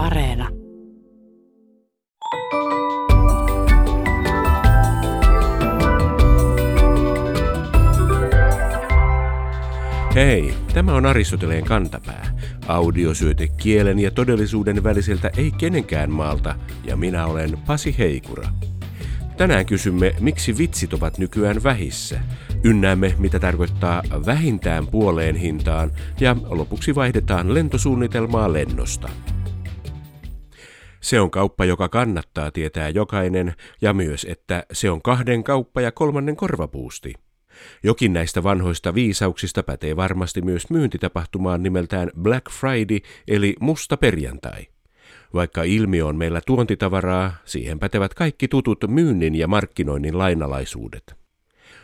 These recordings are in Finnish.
Areena. Hei, tämä on Aristoteleen kantapää. Audiosyöte kielen ja todellisuuden väliseltä ei kenenkään maalta, ja minä olen Pasi Heikura. Tänään kysymme, miksi vitsit ovat nykyään vähissä. Ynnäämme, mitä tarkoittaa vähintään puoleen hintaan, ja lopuksi vaihdetaan lentosuunnitelmaa lennosta. Se on kauppa, joka kannattaa tietää jokainen, ja myös, että se on kahden kauppa ja kolmannen korvapuusti. Jokin näistä vanhoista viisauksista pätee varmasti myös myyntitapahtumaan nimeltään Black Friday eli musta perjantai. Vaikka ilmiö on meillä tuontitavaraa, siihen pätevät kaikki tutut myynnin ja markkinoinnin lainalaisuudet.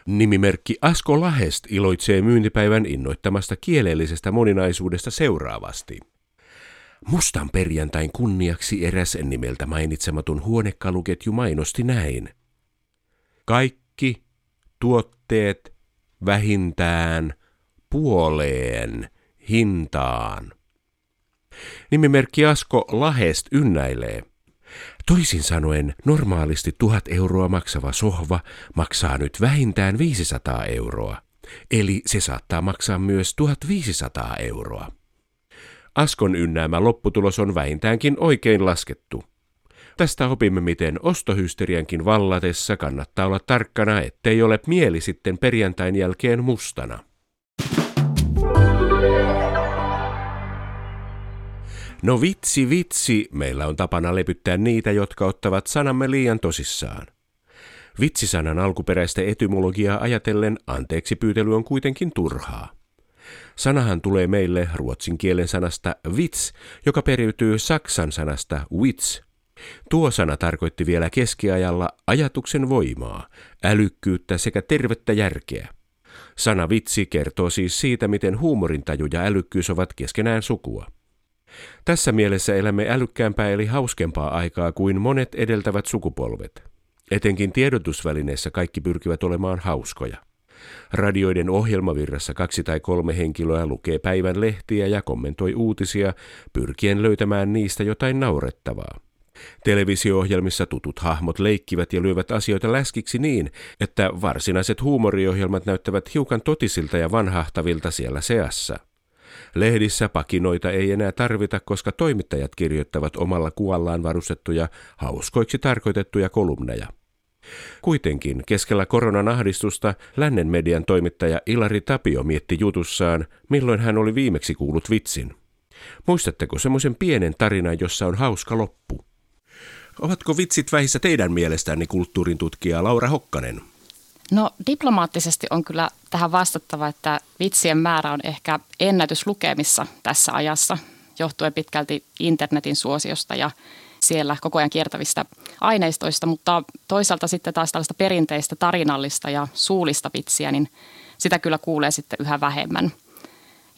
Nimimerkki Asko Lahest iloitsee myyntipäivän innoittamasta kielellisestä moninaisuudesta seuraavasti. Mustan perjantain kunniaksi eräs nimeltä mainitsematon huonekaluketju mainosti näin. Kaikki tuotteet vähintään puoleen hintaan. Nimimerkki Asko Lahest ynnäilee. Toisin sanoen, normaalisti tuhat euroa maksava sohva maksaa nyt vähintään 500 euroa. Eli se saattaa maksaa myös 1500 euroa. Askon ynnäämä lopputulos on vähintäänkin oikein laskettu. Tästä opimme, miten ostohysteriankin vallatessa kannattaa olla tarkkana, ettei ole mieli sitten perjantain jälkeen mustana. No vitsi vitsi, meillä on tapana lepyttää niitä, jotka ottavat sanamme liian tosissaan. Vitsisanan alkuperäistä etymologiaa ajatellen anteeksi pyytely on kuitenkin turhaa. Sanahan tulee meille ruotsin kielen sanasta vits, joka periytyy saksan sanasta wits. Tuo sana tarkoitti vielä keskiajalla ajatuksen voimaa, älykkyyttä sekä tervettä järkeä. Sana vitsi kertoo siis siitä, miten huumorintaju ja älykkyys ovat keskenään sukua. Tässä mielessä elämme älykkäämpää eli hauskempaa aikaa kuin monet edeltävät sukupolvet. Etenkin tiedotusvälineissä kaikki pyrkivät olemaan hauskoja. Radioiden ohjelmavirrassa kaksi tai kolme henkilöä lukee päivän lehtiä ja kommentoi uutisia, pyrkien löytämään niistä jotain naurettavaa. Televisio-ohjelmissa tutut hahmot leikkivät ja lyövät asioita läskiksi niin, että varsinaiset huumoriohjelmat näyttävät hiukan totisilta ja vanhahtavilta siellä seassa. Lehdissä pakinoita ei enää tarvita, koska toimittajat kirjoittavat omalla kuvallaan varustettuja hauskoiksi tarkoitettuja kolumneja. Kuitenkin keskellä koronan ahdistusta lännen median toimittaja Ilari Tapio mietti jutussaan, milloin hän oli viimeksi kuullut vitsin. Muistatteko semmoisen pienen tarinan, jossa on hauska loppu? Ovatko vitsit vähissä teidän mielestänne kulttuurin tutkija Laura Hokkanen? No diplomaattisesti on kyllä tähän vastattava, että vitsien määrä on ehkä ennätyslukemissa tässä ajassa, johtuen pitkälti internetin suosiosta ja siellä koko ajan kiertävistä aineistoista, mutta toisaalta sitten taas tällaista perinteistä tarinallista ja suullista vitsiä, niin sitä kyllä kuulee sitten yhä vähemmän.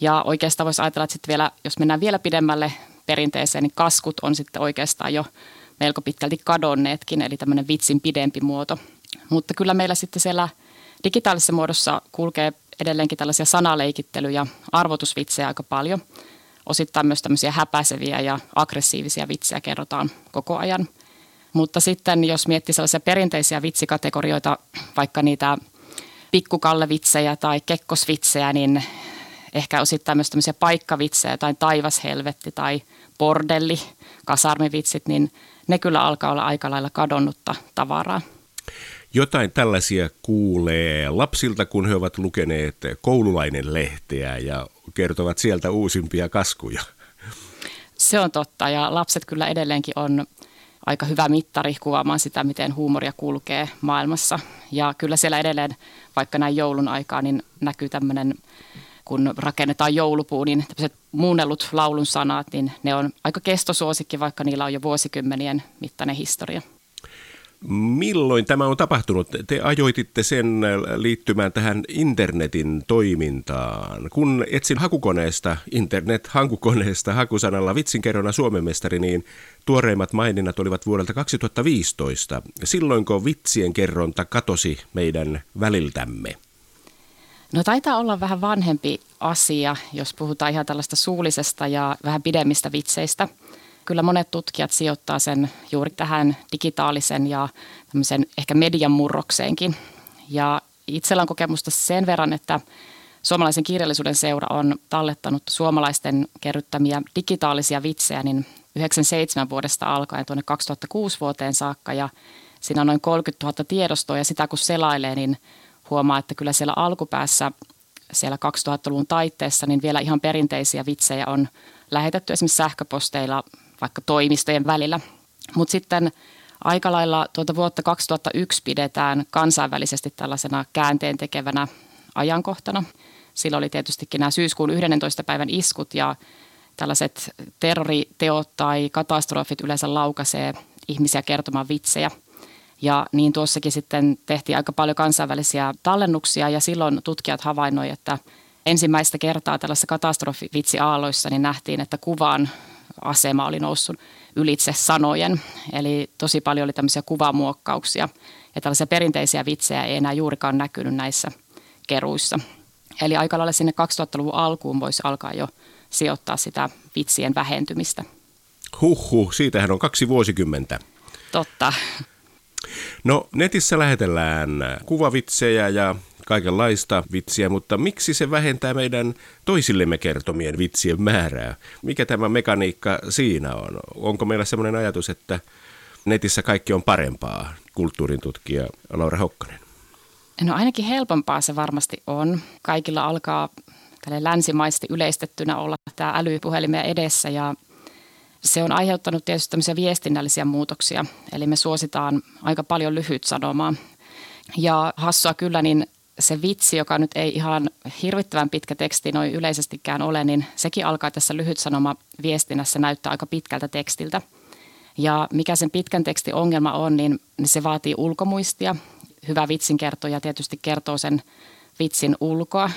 Ja oikeastaan voisi ajatella, että sitten vielä, jos mennään vielä pidemmälle perinteeseen, niin kaskut on sitten oikeastaan jo melko pitkälti kadonneetkin, eli tämmöinen vitsin pidempi muoto. Mutta kyllä meillä sitten siellä digitaalisessa muodossa kulkee edelleenkin tällaisia sanaleikittelyn ja arvotusvitsejä aika paljon. Osittain myös tämmöisiä häpäiseviä ja aggressiivisia vitsejä kerrotaan koko ajan. Mutta sitten jos miettii sellaisia perinteisiä vitsikategorioita, vaikka niitä pikkukallevitsejä tai kekkosvitsejä, niin ehkä osittain myös tämmöisiä paikkavitsejä tai taivashelvetti tai bordelli, kasarmivitsit, niin ne kyllä alkaa olla aika lailla kadonnutta tavaraa. Jotain tällaisia kuulee lapsilta, kun he ovat lukeneet koululainen lehteä ja kertovat sieltä uusimpia kaskuja. Se on totta ja lapset kyllä edelleenkin on aika hyvä mittari kuvaamaan sitä, miten huumoria kulkee maailmassa. Ja kyllä siellä edelleen, vaikka näin joulun aikaa, niin näkyy tämmöinen, kun rakennetaan joulupuu, niin tämmöiset muunnellut laulun sanat, niin ne on aika kestosuosikki, vaikka niillä on jo vuosikymmenien mittainen historia. Milloin tämä on tapahtunut? Te ajoititte sen liittymään tähän internetin toimintaan. Kun etsin hakukoneesta, internet-hakukoneesta hakusanalla vitsinkerrona Suomen mestari, niin tuoreimmat maininnat olivat vuodelta 2015. Silloinko vitsien kerronta katosi meidän väliltämme? No taitaa olla vähän vanhempi asia, jos puhutaan ihan tällaista suullisesta ja vähän pidemmistä vitseistä – kyllä monet tutkijat sijoittaa sen juuri tähän digitaalisen ja tämmöisen ehkä median murrokseenkin. Ja itsellä on kokemusta sen verran, että Suomalaisen kirjallisuuden seura on tallettanut suomalaisten kerryttämiä digitaalisia vitsejä niin 97 vuodesta alkaen tuonne 2006 vuoteen saakka ja siinä on noin 30 000 tiedostoa ja sitä kun selailee, niin huomaa, että kyllä siellä alkupäässä siellä 2000-luvun taitteessa niin vielä ihan perinteisiä vitsejä on lähetetty esimerkiksi sähköposteilla vaikka toimistojen välillä. Mutta sitten aika lailla tuota vuotta 2001 pidetään kansainvälisesti tällaisena käänteen tekevänä ajankohtana. Silloin oli tietystikin nämä syyskuun 11. päivän iskut ja tällaiset terroriteot tai katastrofit yleensä laukaisee ihmisiä kertomaan vitsejä. Ja niin tuossakin sitten tehtiin aika paljon kansainvälisiä tallennuksia ja silloin tutkijat havainnoivat, että ensimmäistä kertaa tällaisessa katastrofivitsiaalloissa niin nähtiin, että kuvan asema oli noussut ylitse sanojen. Eli tosi paljon oli tämmöisiä kuvamuokkauksia ja tällaisia perinteisiä vitsejä ei enää juurikaan näkynyt näissä keruissa. Eli aika lailla sinne 2000-luvun alkuun voisi alkaa jo sijoittaa sitä vitsien vähentymistä. Huhhuh, siitähän on kaksi vuosikymmentä. Totta. No netissä lähetellään kuvavitsejä ja kaikenlaista vitsiä, mutta miksi se vähentää meidän toisillemme kertomien vitsien määrää? Mikä tämä mekaniikka siinä on? Onko meillä sellainen ajatus, että netissä kaikki on parempaa, kulttuurin tutkija Laura Hokkanen? No ainakin helpompaa se varmasti on. Kaikilla alkaa tälle länsimaisesti yleistettynä olla tämä älypuhelimia edessä ja se on aiheuttanut tietysti tämmöisiä viestinnällisiä muutoksia. Eli me suositaan aika paljon lyhyt sanomaa. Ja hassua kyllä, niin se vitsi, joka nyt ei ihan hirvittävän pitkä teksti noin yleisestikään ole, niin sekin alkaa tässä lyhyt sanoma viestinnässä näyttää aika pitkältä tekstiltä. Ja mikä sen pitkän tekstin ongelma on, niin, se vaatii ulkomuistia. Hyvä vitsinkertoja tietysti kertoo sen vitsin ulkoa.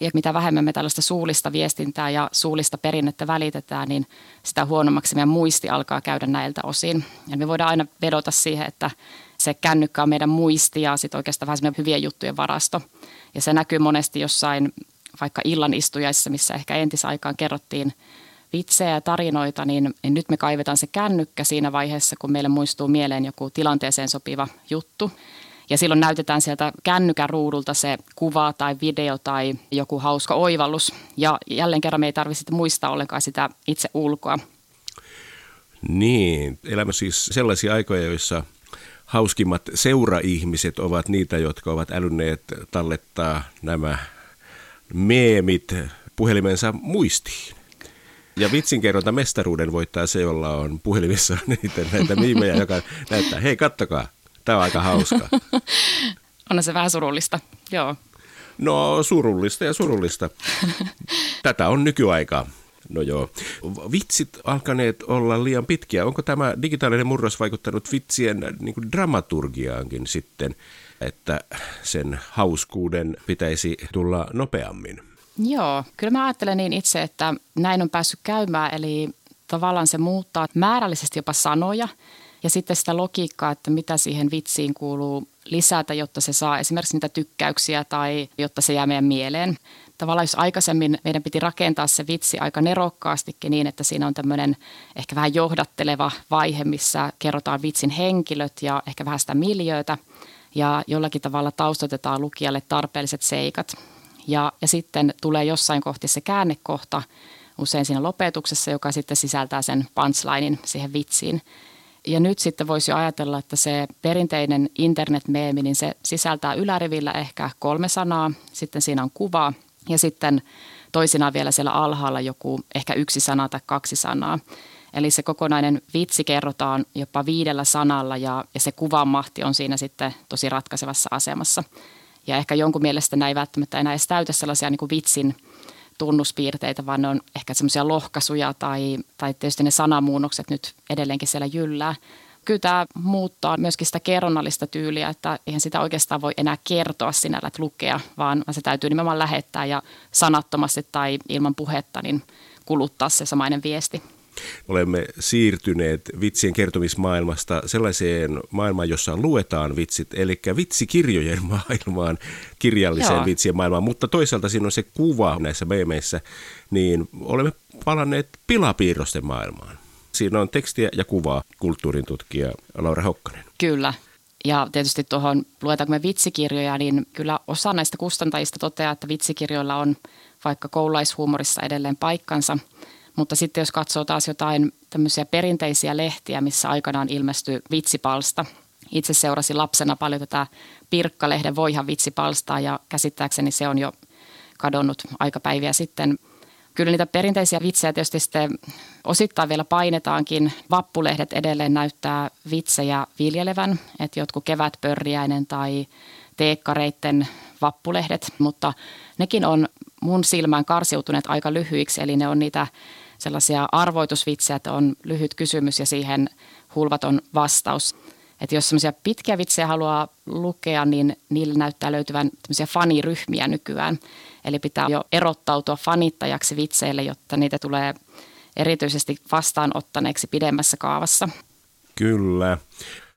Ja mitä vähemmän me tällaista suullista viestintää ja suullista perinnettä välitetään, niin sitä huonommaksi meidän muisti alkaa käydä näiltä osin. Ja me voidaan aina vedota siihen, että se kännykkä on meidän muisti ja sitten oikeastaan vähän semmoinen hyvien juttujen varasto. Ja se näkyy monesti jossain vaikka illan istujaisissa, missä ehkä entisaikaan kerrottiin vitsejä ja tarinoita, niin, niin nyt me kaivetaan se kännykkä siinä vaiheessa, kun meille muistuu mieleen joku tilanteeseen sopiva juttu. Ja silloin näytetään sieltä kännykän ruudulta se kuva tai video tai joku hauska oivallus. Ja jälleen kerran me ei tarvitse muistaa ollenkaan sitä itse ulkoa. Niin, elämä siis sellaisia aikoja, joissa hauskimmat seuraihmiset ovat niitä, jotka ovat älynneet tallettaa nämä meemit puhelimensa muistiin. Ja vitsinkerronta mestaruuden voittaa se, jolla on puhelimessa niitä näitä miimejä, joka näyttää, hei kattokaa, tämä on aika hauska. On se vähän surullista, joo. No surullista ja surullista. Tätä on nykyaikaa. No joo. Vitsit alkaneet olla liian pitkiä. Onko tämä digitaalinen murros vaikuttanut vitsien niin kuin dramaturgiaankin sitten, että sen hauskuuden pitäisi tulla nopeammin? Joo, kyllä mä ajattelen niin itse, että näin on päässyt käymään. Eli tavallaan se muuttaa määrällisesti jopa sanoja ja sitten sitä logiikkaa, että mitä siihen vitsiin kuuluu lisätä, jotta se saa esimerkiksi niitä tykkäyksiä tai jotta se jää meidän mieleen tavallaan jos aikaisemmin meidän piti rakentaa se vitsi aika nerokkaastikin niin, että siinä on tämmöinen ehkä vähän johdatteleva vaihe, missä kerrotaan vitsin henkilöt ja ehkä vähän sitä miljöötä ja jollakin tavalla taustotetaan lukijalle tarpeelliset seikat. Ja, ja sitten tulee jossain kohti se käännekohta, usein siinä lopetuksessa, joka sitten sisältää sen punchlinein siihen vitsiin. Ja nyt sitten voisi ajatella, että se perinteinen internet-meemi, niin se sisältää ylärivillä ehkä kolme sanaa, sitten siinä on kuva ja sitten toisinaan vielä siellä alhaalla joku ehkä yksi sana tai kaksi sanaa. Eli se kokonainen vitsi kerrotaan jopa viidellä sanalla ja, ja se kuvanmahti on siinä sitten tosi ratkaisevassa asemassa. Ja ehkä jonkun mielestä näin välttämättä enää edes täytä sellaisia niin kuin vitsin tunnuspiirteitä, vaan ne on ehkä semmoisia lohkaisuja tai, tai tietysti ne sanamuunnokset nyt edelleenkin siellä jyllää kyllä tämä muuttaa myöskin sitä kerronnallista tyyliä, että eihän sitä oikeastaan voi enää kertoa sinällä, että lukea, vaan se täytyy nimenomaan lähettää ja sanattomasti tai ilman puhetta niin kuluttaa se samainen viesti. Olemme siirtyneet vitsien kertomismaailmasta sellaiseen maailmaan, jossa luetaan vitsit, eli vitsikirjojen maailmaan, kirjalliseen Joo. vitsien maailmaan, mutta toisaalta siinä on se kuva näissä meemeissä, niin olemme palanneet pilapiirrosten maailmaan Siinä on tekstiä ja kuvaa kulttuurin tutkija Laura Hokkanen. Kyllä. Ja tietysti tuohon, luetaanko me vitsikirjoja, niin kyllä osa näistä kustantajista toteaa, että vitsikirjoilla on vaikka koululaishuumorissa edelleen paikkansa. Mutta sitten jos katsoo taas jotain tämmöisiä perinteisiä lehtiä, missä aikanaan ilmestyi vitsipalsta. Itse seurasin lapsena paljon tätä Pirkkalehden Voihan vitsipalstaa ja käsittääkseni se on jo kadonnut aikapäiviä sitten. Kyllä niitä perinteisiä vitsejä tietysti sitten osittain vielä painetaankin. Vappulehdet edelleen näyttää vitsejä viljelevän, että jotkut kevätpörriäinen tai teekkareitten vappulehdet, mutta nekin on mun silmään karsiutuneet aika lyhyiksi, eli ne on niitä sellaisia arvoitusvitsejä, että on lyhyt kysymys ja siihen hulvaton vastaus. Että jos semmoisia pitkiä vitsejä haluaa lukea, niin niillä näyttää löytyvän tämmöisiä faniryhmiä nykyään. Eli pitää jo erottautua fanittajaksi vitseille, jotta niitä tulee erityisesti vastaanottaneeksi pidemmässä kaavassa. Kyllä.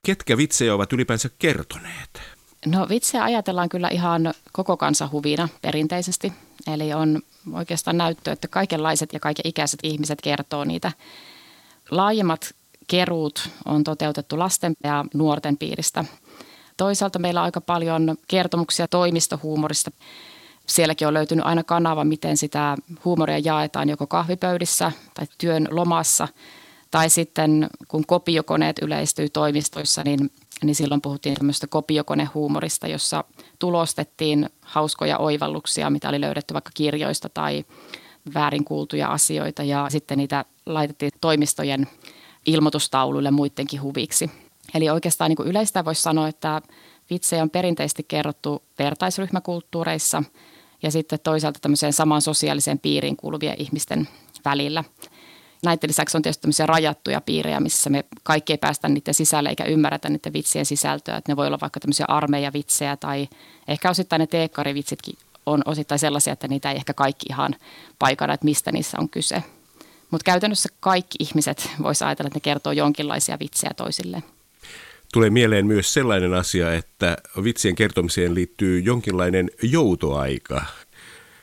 Ketkä vitsejä ovat ylipäänsä kertoneet? No vitsejä ajatellaan kyllä ihan koko kansan huvina perinteisesti. Eli on oikeastaan näyttö, että kaikenlaiset ja kaiken ikäiset ihmiset kertoo niitä. Laajemmat keruut on toteutettu lasten ja nuorten piiristä. Toisaalta meillä on aika paljon kertomuksia toimistohuumorista. Sielläkin on löytynyt aina kanava, miten sitä huumoria jaetaan joko kahvipöydissä tai työn lomassa. Tai sitten kun kopiokoneet yleistyy toimistoissa, niin, niin silloin puhuttiin tämmöistä kopiokonehuumorista, jossa tulostettiin hauskoja oivalluksia, mitä oli löydetty vaikka kirjoista tai väärin kuultuja asioita ja sitten niitä laitettiin toimistojen ilmoitustauluille muidenkin huviksi. Eli oikeastaan niin kuin yleistä voisi sanoa, että vitsejä on perinteisesti kerrottu vertaisryhmäkulttuureissa ja sitten toisaalta tämmöiseen samaan sosiaaliseen piiriin kuuluvien ihmisten välillä. Näiden lisäksi on tietysti tämmöisiä rajattuja piirejä, missä me kaikki ei päästä niiden sisälle eikä ymmärretä niiden vitsien sisältöä. Että ne voi olla vaikka tämmöisiä armeijavitsejä tai ehkä osittain ne teekkarivitsitkin on osittain sellaisia, että niitä ei ehkä kaikki ihan paikana, että mistä niissä on kyse. Mutta käytännössä kaikki ihmiset voisi ajatella, että ne kertoo jonkinlaisia vitsejä toisilleen. Tulee mieleen myös sellainen asia, että vitsien kertomiseen liittyy jonkinlainen joutoaika.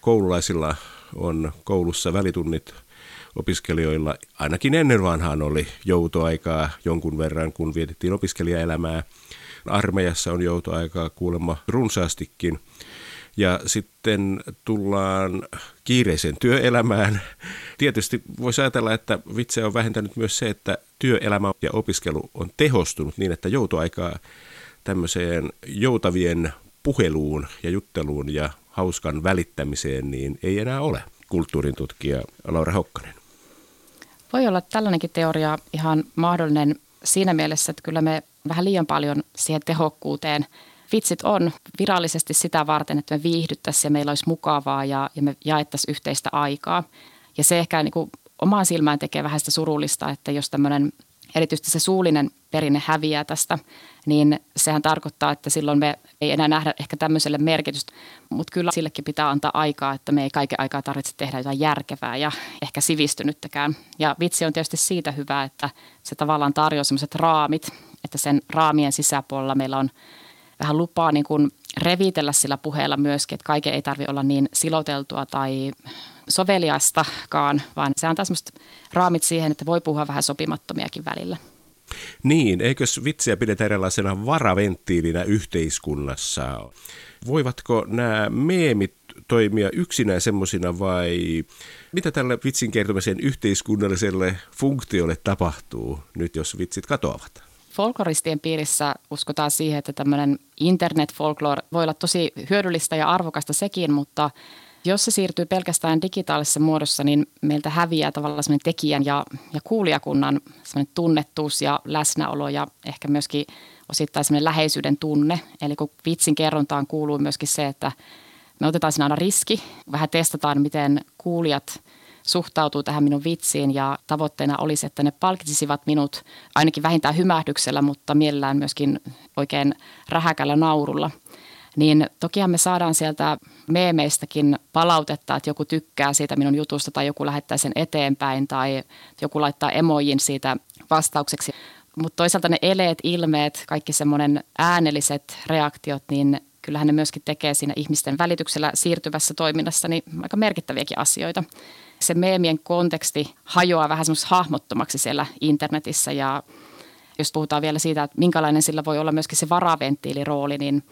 Koululaisilla on koulussa välitunnit opiskelijoilla ainakin ennen vanhaan oli joutoaikaa jonkun verran, kun vietettiin opiskelijaelämää. Armeijassa on joutoaikaa kuulemma runsaastikin. Ja sitten tullaan kiireiseen työelämään. Tietysti voisi ajatella, että vitse on vähentänyt myös se, että työelämä ja opiskelu on tehostunut niin, että joutoaikaa tämmöiseen joutavien puheluun ja jutteluun ja hauskan välittämiseen niin ei enää ole, kulttuurin tutkija Laura Hokkanen. Voi olla tällainenkin teoria ihan mahdollinen siinä mielessä, että kyllä me vähän liian paljon siihen tehokkuuteen vitsit on virallisesti sitä varten, että me viihdyttäisiin ja meillä olisi mukavaa ja, ja me jaettaisiin yhteistä aikaa. Ja se ehkä niin kuin omaan silmään tekee vähän sitä surullista, että jos tämmöinen erityisesti se suullinen perinne häviää tästä, niin sehän tarkoittaa, että silloin me ei enää nähdä ehkä tämmöiselle merkitystä, mutta kyllä sillekin pitää antaa aikaa, että me ei kaiken aikaa tarvitse tehdä jotain järkevää ja ehkä sivistynyttäkään. Ja vitsi on tietysti siitä hyvä, että se tavallaan tarjoaa semmoiset raamit, että sen raamien sisäpuolella meillä on vähän lupaa niin kuin revitellä sillä puheella myöskin, että kaiken ei tarvitse olla niin siloteltua tai soveliastakaan, vaan se antaa semmoista raamit siihen, että voi puhua vähän sopimattomiakin välillä. Niin, eikös vitsiä pidetä erilaisena varaventtiilinä yhteiskunnassa? Voivatko nämä meemit toimia yksinään semmoisina vai mitä tälle vitsin kertomisen yhteiskunnalliselle funktiolle tapahtuu nyt, jos vitsit katoavat? Folkloristien piirissä uskotaan siihen, että tämmöinen internet-folklore voi olla tosi hyödyllistä ja arvokasta sekin, mutta jos se siirtyy pelkästään digitaalisessa muodossa, niin meiltä häviää tavallaan semmoinen tekijän ja, ja kuulijakunnan semmoinen tunnettuus ja läsnäolo ja ehkä myöskin osittain semmoinen läheisyyden tunne. Eli kun vitsin kerrontaan kuuluu myöskin se, että me otetaan siinä aina riski, vähän testataan, miten kuulijat – suhtautuu tähän minun vitsiin ja tavoitteena olisi, että ne palkitsisivat minut ainakin vähintään hymähdyksellä, mutta mielellään myöskin oikein rähäkällä naurulla. Niin tokihan me saadaan sieltä meemeistäkin palautetta, että joku tykkää siitä minun jutusta tai joku lähettää sen eteenpäin tai joku laittaa emojin siitä vastaukseksi. Mutta toisaalta ne eleet, ilmeet, kaikki semmoinen äänelliset reaktiot, niin kyllähän ne myöskin tekee siinä ihmisten välityksellä siirtyvässä toiminnassa niin aika merkittäviäkin asioita. se meemien konteksti hajoaa vähän semmoista hahmottomaksi siellä internetissä ja jos puhutaan vielä siitä, että minkälainen sillä voi olla myöskin se varaventtiilirooli, niin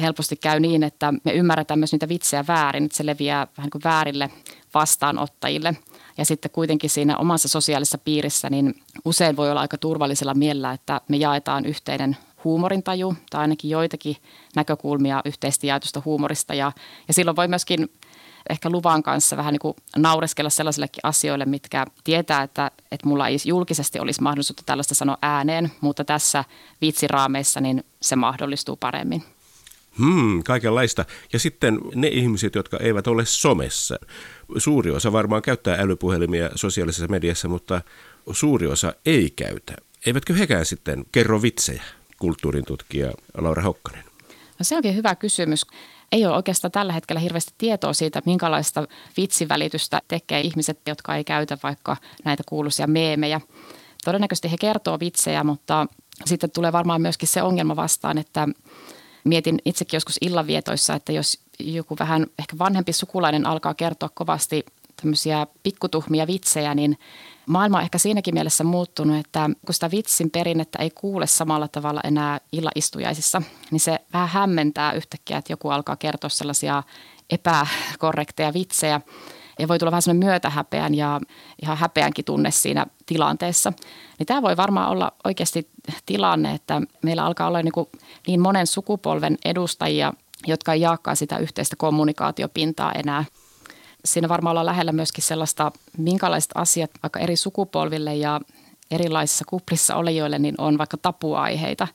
helposti käy niin, että me ymmärretään myös niitä vitsejä väärin, että se leviää vähän niin kuin väärille vastaanottajille. Ja sitten kuitenkin siinä omassa sosiaalisessa piirissä, niin usein voi olla aika turvallisella mielellä, että me jaetaan yhteinen huumorintaju tai ainakin joitakin näkökulmia yhteistä jaetusta huumorista. Ja, ja silloin voi myöskin ehkä luvan kanssa vähän niin kuin naureskella sellaisillekin asioille, mitkä tietää, että, että mulla ei julkisesti olisi mahdollisuutta tällaista sanoa ääneen, mutta tässä vitsiraameissa niin se mahdollistuu paremmin. Hmm, kaikenlaista. Ja sitten ne ihmiset, jotka eivät ole somessa. Suuri osa varmaan käyttää älypuhelimia sosiaalisessa mediassa, mutta suuri osa ei käytä. Eivätkö hekään sitten kerro vitsejä, kulttuurin tutkija Laura Hokkanen? No se onkin hyvä kysymys. Ei ole oikeastaan tällä hetkellä hirveästi tietoa siitä, minkälaista vitsivälitystä tekee ihmiset, jotka ei käytä vaikka näitä kuuluisia meemejä. Todennäköisesti he kertoo vitsejä, mutta sitten tulee varmaan myöskin se ongelma vastaan, että mietin itsekin joskus illanvietoissa, että jos joku vähän ehkä vanhempi sukulainen alkaa kertoa kovasti tämmöisiä pikkutuhmia vitsejä, niin maailma on ehkä siinäkin mielessä muuttunut, että kun sitä vitsin perinnettä ei kuule samalla tavalla enää illaistujaisissa, niin se vähän hämmentää yhtäkkiä, että joku alkaa kertoa sellaisia epäkorrekteja vitsejä ja voi tulla vähän semmoinen myötähäpeän ja ihan häpeänkin tunne siinä tilanteessa. Niin tämä voi varmaan olla oikeasti tilanne, että meillä alkaa olla niin, kuin niin monen sukupolven edustajia, jotka ei jaakaan sitä yhteistä kommunikaatiopintaa enää. Siinä varmaan ollaan lähellä myöskin sellaista, minkälaiset asiat vaikka eri sukupolville ja erilaisissa kuplissa olijoille niin on vaikka tapuaiheita.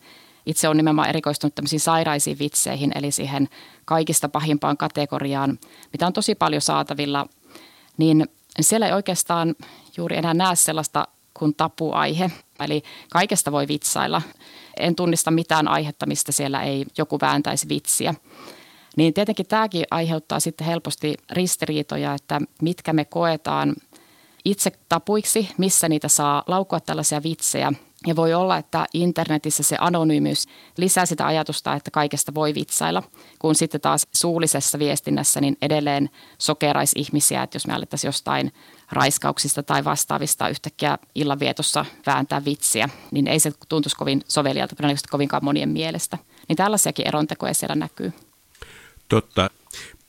Itse on nimenomaan erikoistunut tämmöisiin sairaisiin vitseihin, eli siihen kaikista pahimpaan kategoriaan, mitä on tosi paljon saatavilla niin siellä ei oikeastaan juuri enää näe sellaista kuin tapuaihe. Eli kaikesta voi vitsailla. En tunnista mitään aihetta, mistä siellä ei joku vääntäisi vitsiä. Niin tietenkin tämäkin aiheuttaa sitten helposti ristiriitoja, että mitkä me koetaan itse tapuiksi, missä niitä saa laukua tällaisia vitsejä – ja voi olla, että internetissä se anonyymiys lisää sitä ajatusta, että kaikesta voi vitsailla, kun sitten taas suullisessa viestinnässä niin edelleen sokeraisi ihmisiä, että jos me alettaisiin jostain raiskauksista tai vastaavista yhtäkkiä illanvietossa vääntää vitsiä, niin ei se tuntuisi kovin sovelialta todennäköisesti kovinkaan monien mielestä. Niin tällaisiakin erontekoja siellä näkyy. Totta.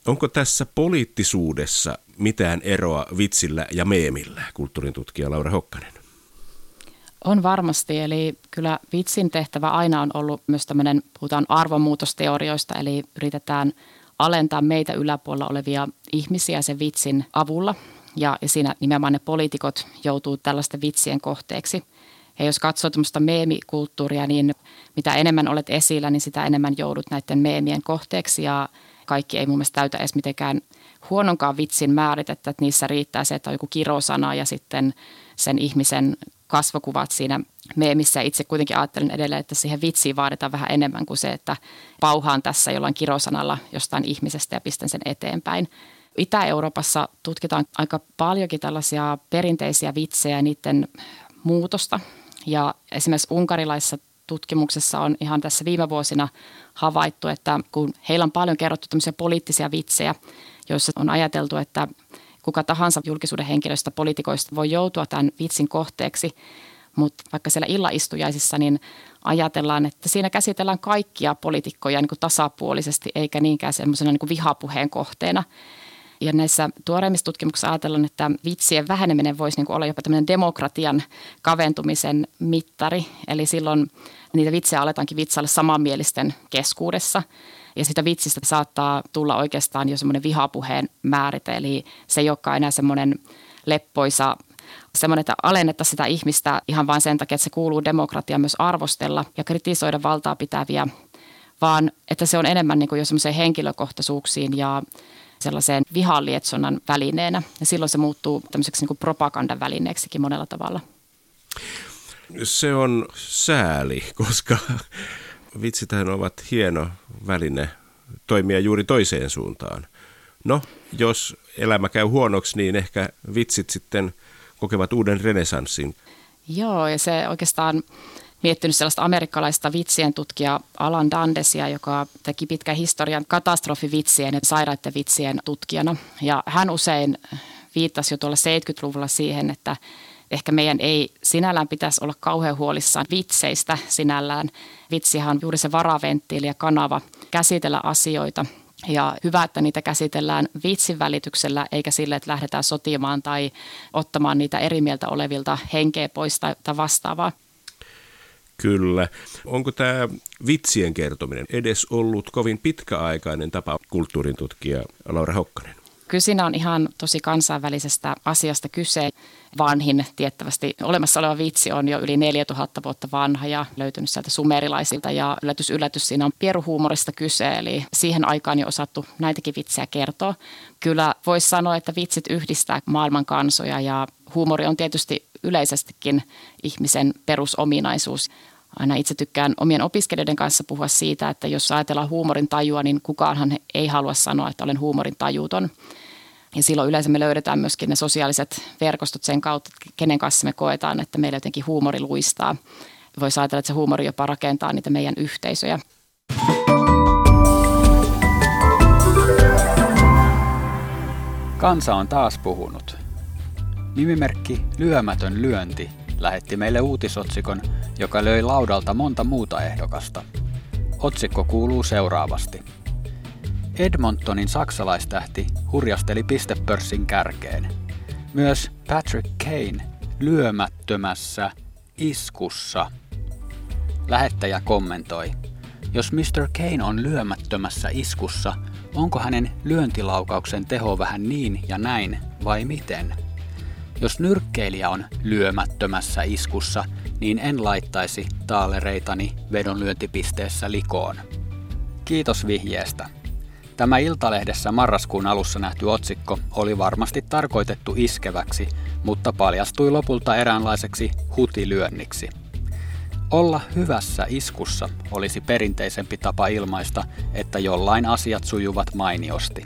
Onko tässä poliittisuudessa mitään eroa vitsillä ja meemillä, kulttuurin tutkija Laura Hokkanen? On varmasti, eli kyllä vitsin tehtävä aina on ollut myös tämmöinen, puhutaan arvonmuutosteorioista, eli yritetään alentaa meitä yläpuolella olevia ihmisiä sen vitsin avulla. Ja, ja siinä nimenomaan ne poliitikot joutuu tällaisten vitsien kohteeksi. Ja jos katsoo tämmöistä meemikulttuuria, niin mitä enemmän olet esillä, niin sitä enemmän joudut näiden meemien kohteeksi. Ja kaikki ei mun mielestä täytä edes mitenkään huononkaan vitsin määritettä, että niissä riittää se, että on joku kirosana ja sitten sen ihmisen kasvokuvat siinä meemissä. Itse kuitenkin ajattelen edelleen, että siihen vitsiin vaaditaan vähän enemmän kuin se, että pauhaan tässä jollain kirosanalla jostain ihmisestä ja pistän sen eteenpäin. Itä-Euroopassa tutkitaan aika paljonkin tällaisia perinteisiä vitsejä ja niiden muutosta. Ja esimerkiksi unkarilaisessa tutkimuksessa on ihan tässä viime vuosina havaittu, että kun heillä on paljon kerrottu tämmöisiä poliittisia vitsejä, joissa on ajateltu, että kuka tahansa julkisuuden henkilöistä, poliitikoista voi joutua tämän vitsin kohteeksi. Mutta vaikka siellä illaistujaisissa, niin ajatellaan, että siinä käsitellään kaikkia poliitikkoja niin kuin tasapuolisesti, eikä niinkään semmoisena niin vihapuheen kohteena. Ja näissä tuoreimmissa tutkimuksissa ajatellaan, että vitsien väheneminen voisi niin kuin olla jopa tämmöinen demokratian kaventumisen mittari. Eli silloin niitä vitsejä aletaankin vitsailla samanmielisten keskuudessa – ja sitä vitsistä saattaa tulla oikeastaan jo semmoinen vihapuheen määrite, eli se ei olekaan enää semmoinen leppoisa semmoinen, että alennetta sitä ihmistä ihan vain sen takia, että se kuuluu demokratiaan myös arvostella ja kritisoida valtaa pitäviä, vaan että se on enemmän niin kuin jo semmoiseen henkilökohtaisuuksiin ja sellaiseen vihanlietsonnan välineenä. Ja silloin se muuttuu tämmöiseksi niin kuin propagandan välineeksikin monella tavalla. Se on sääli, koska vitsitähän ovat hieno väline toimia juuri toiseen suuntaan. No, jos elämä käy huonoksi, niin ehkä vitsit sitten kokevat uuden renesanssin. Joo, ja se oikeastaan miettinyt sellaista amerikkalaista vitsien tutkija Alan Dandesia, joka teki pitkän historian katastrofivitsien ja sairaiden vitsien tutkijana. Ja hän usein viittasi jo tuolla 70-luvulla siihen, että ehkä meidän ei sinällään pitäisi olla kauhean huolissaan vitseistä sinällään. Vitsihan on juuri se varaventtiili ja kanava käsitellä asioita – ja hyvä, että niitä käsitellään vitsin välityksellä, eikä sille, että lähdetään sotimaan tai ottamaan niitä eri mieltä olevilta henkeä pois tai, tai vastaavaa. Kyllä. Onko tämä vitsien kertominen edes ollut kovin pitkäaikainen tapa kulttuurin tutkija Laura Hokkanen? Kyllä siinä on ihan tosi kansainvälisestä asiasta kyse. Vanhin tiettävästi olemassa oleva vitsi on jo yli 4000 vuotta vanha ja löytynyt sieltä sumerilaisilta ja yllätys yllätys siinä on pieruhuumorista kyse eli siihen aikaan jo osattu näitäkin vitsejä kertoa. Kyllä voisi sanoa, että vitsit yhdistää maailman kansoja ja huumori on tietysti yleisestikin ihmisen perusominaisuus. Aina itse tykkään omien opiskelijoiden kanssa puhua siitä, että jos ajatellaan huumorin tajua, niin kukaanhan ei halua sanoa, että olen huumorin tajuton. Ja silloin yleensä me löydetään myöskin ne sosiaaliset verkostot sen kautta, kenen kanssa me koetaan, että meillä jotenkin huumori luistaa. Voisi ajatella, että se huumori jopa rakentaa niitä meidän yhteisöjä. Kansa on taas puhunut. Nimimerkki Lyömätön lyönti lähetti meille uutisotsikon, joka löi laudalta monta muuta ehdokasta. Otsikko kuuluu seuraavasti. Edmontonin saksalaistähti hurjasteli pistepörssin kärkeen. Myös Patrick Kane lyömättömässä iskussa. Lähettäjä kommentoi. Jos Mr. Kane on lyömättömässä iskussa, onko hänen lyöntilaukauksen teho vähän niin ja näin vai miten? Jos nyrkkeilijä on lyömättömässä iskussa, niin en laittaisi taalereitani vedonlyöntipisteessä likoon. Kiitos vihjeestä. Tämä Iltalehdessä marraskuun alussa nähty otsikko oli varmasti tarkoitettu iskeväksi, mutta paljastui lopulta eräänlaiseksi hutilyönniksi. Olla hyvässä iskussa olisi perinteisempi tapa ilmaista, että jollain asiat sujuvat mainiosti.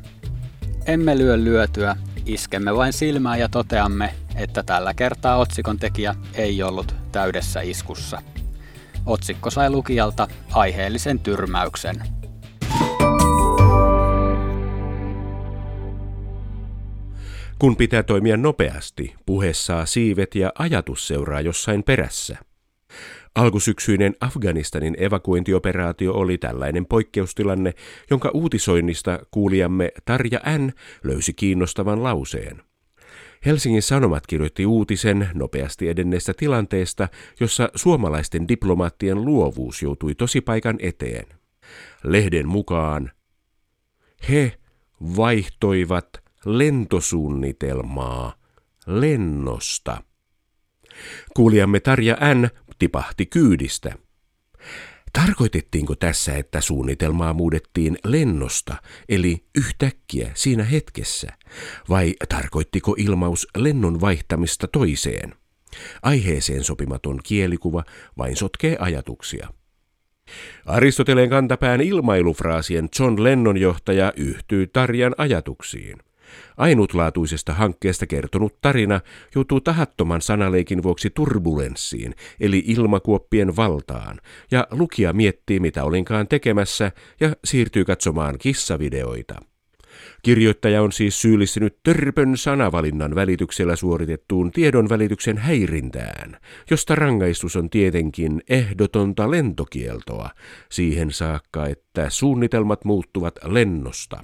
Emme lyö lyötyä, iskemme vain silmää ja toteamme, että tällä kertaa otsikon tekijä ei ollut täydessä iskussa. Otsikko sai lukijalta aiheellisen tyrmäyksen. Kun pitää toimia nopeasti, puhe saa siivet ja ajatus seuraa jossain perässä. Alkusyksyinen Afganistanin evakuointioperaatio oli tällainen poikkeustilanne, jonka uutisoinnista kuulijamme Tarja N. löysi kiinnostavan lauseen. Helsingin Sanomat kirjoitti uutisen nopeasti edenneestä tilanteesta, jossa suomalaisten diplomaattien luovuus joutui tosipaikan eteen. Lehden mukaan he vaihtoivat lentosuunnitelmaa lennosta. Kuulijamme Tarja N. tipahti kyydistä. Tarkoitettiinko tässä, että suunnitelmaa muudettiin lennosta, eli yhtäkkiä siinä hetkessä, vai tarkoittiko ilmaus lennon vaihtamista toiseen? Aiheeseen sopimaton kielikuva vain sotkee ajatuksia. Aristoteleen kantapään ilmailufraasien John Lennon johtaja yhtyy Tarjan ajatuksiin. Ainutlaatuisesta hankkeesta kertonut tarina joutuu tahattoman sanaleikin vuoksi turbulenssiin, eli ilmakuoppien valtaan, ja lukija miettii mitä olinkaan tekemässä ja siirtyy katsomaan kissavideoita. Kirjoittaja on siis syyllistynyt törpön sanavalinnan välityksellä suoritettuun tiedon välityksen häirintään, josta rangaistus on tietenkin ehdotonta lentokieltoa, siihen saakka, että suunnitelmat muuttuvat lennosta.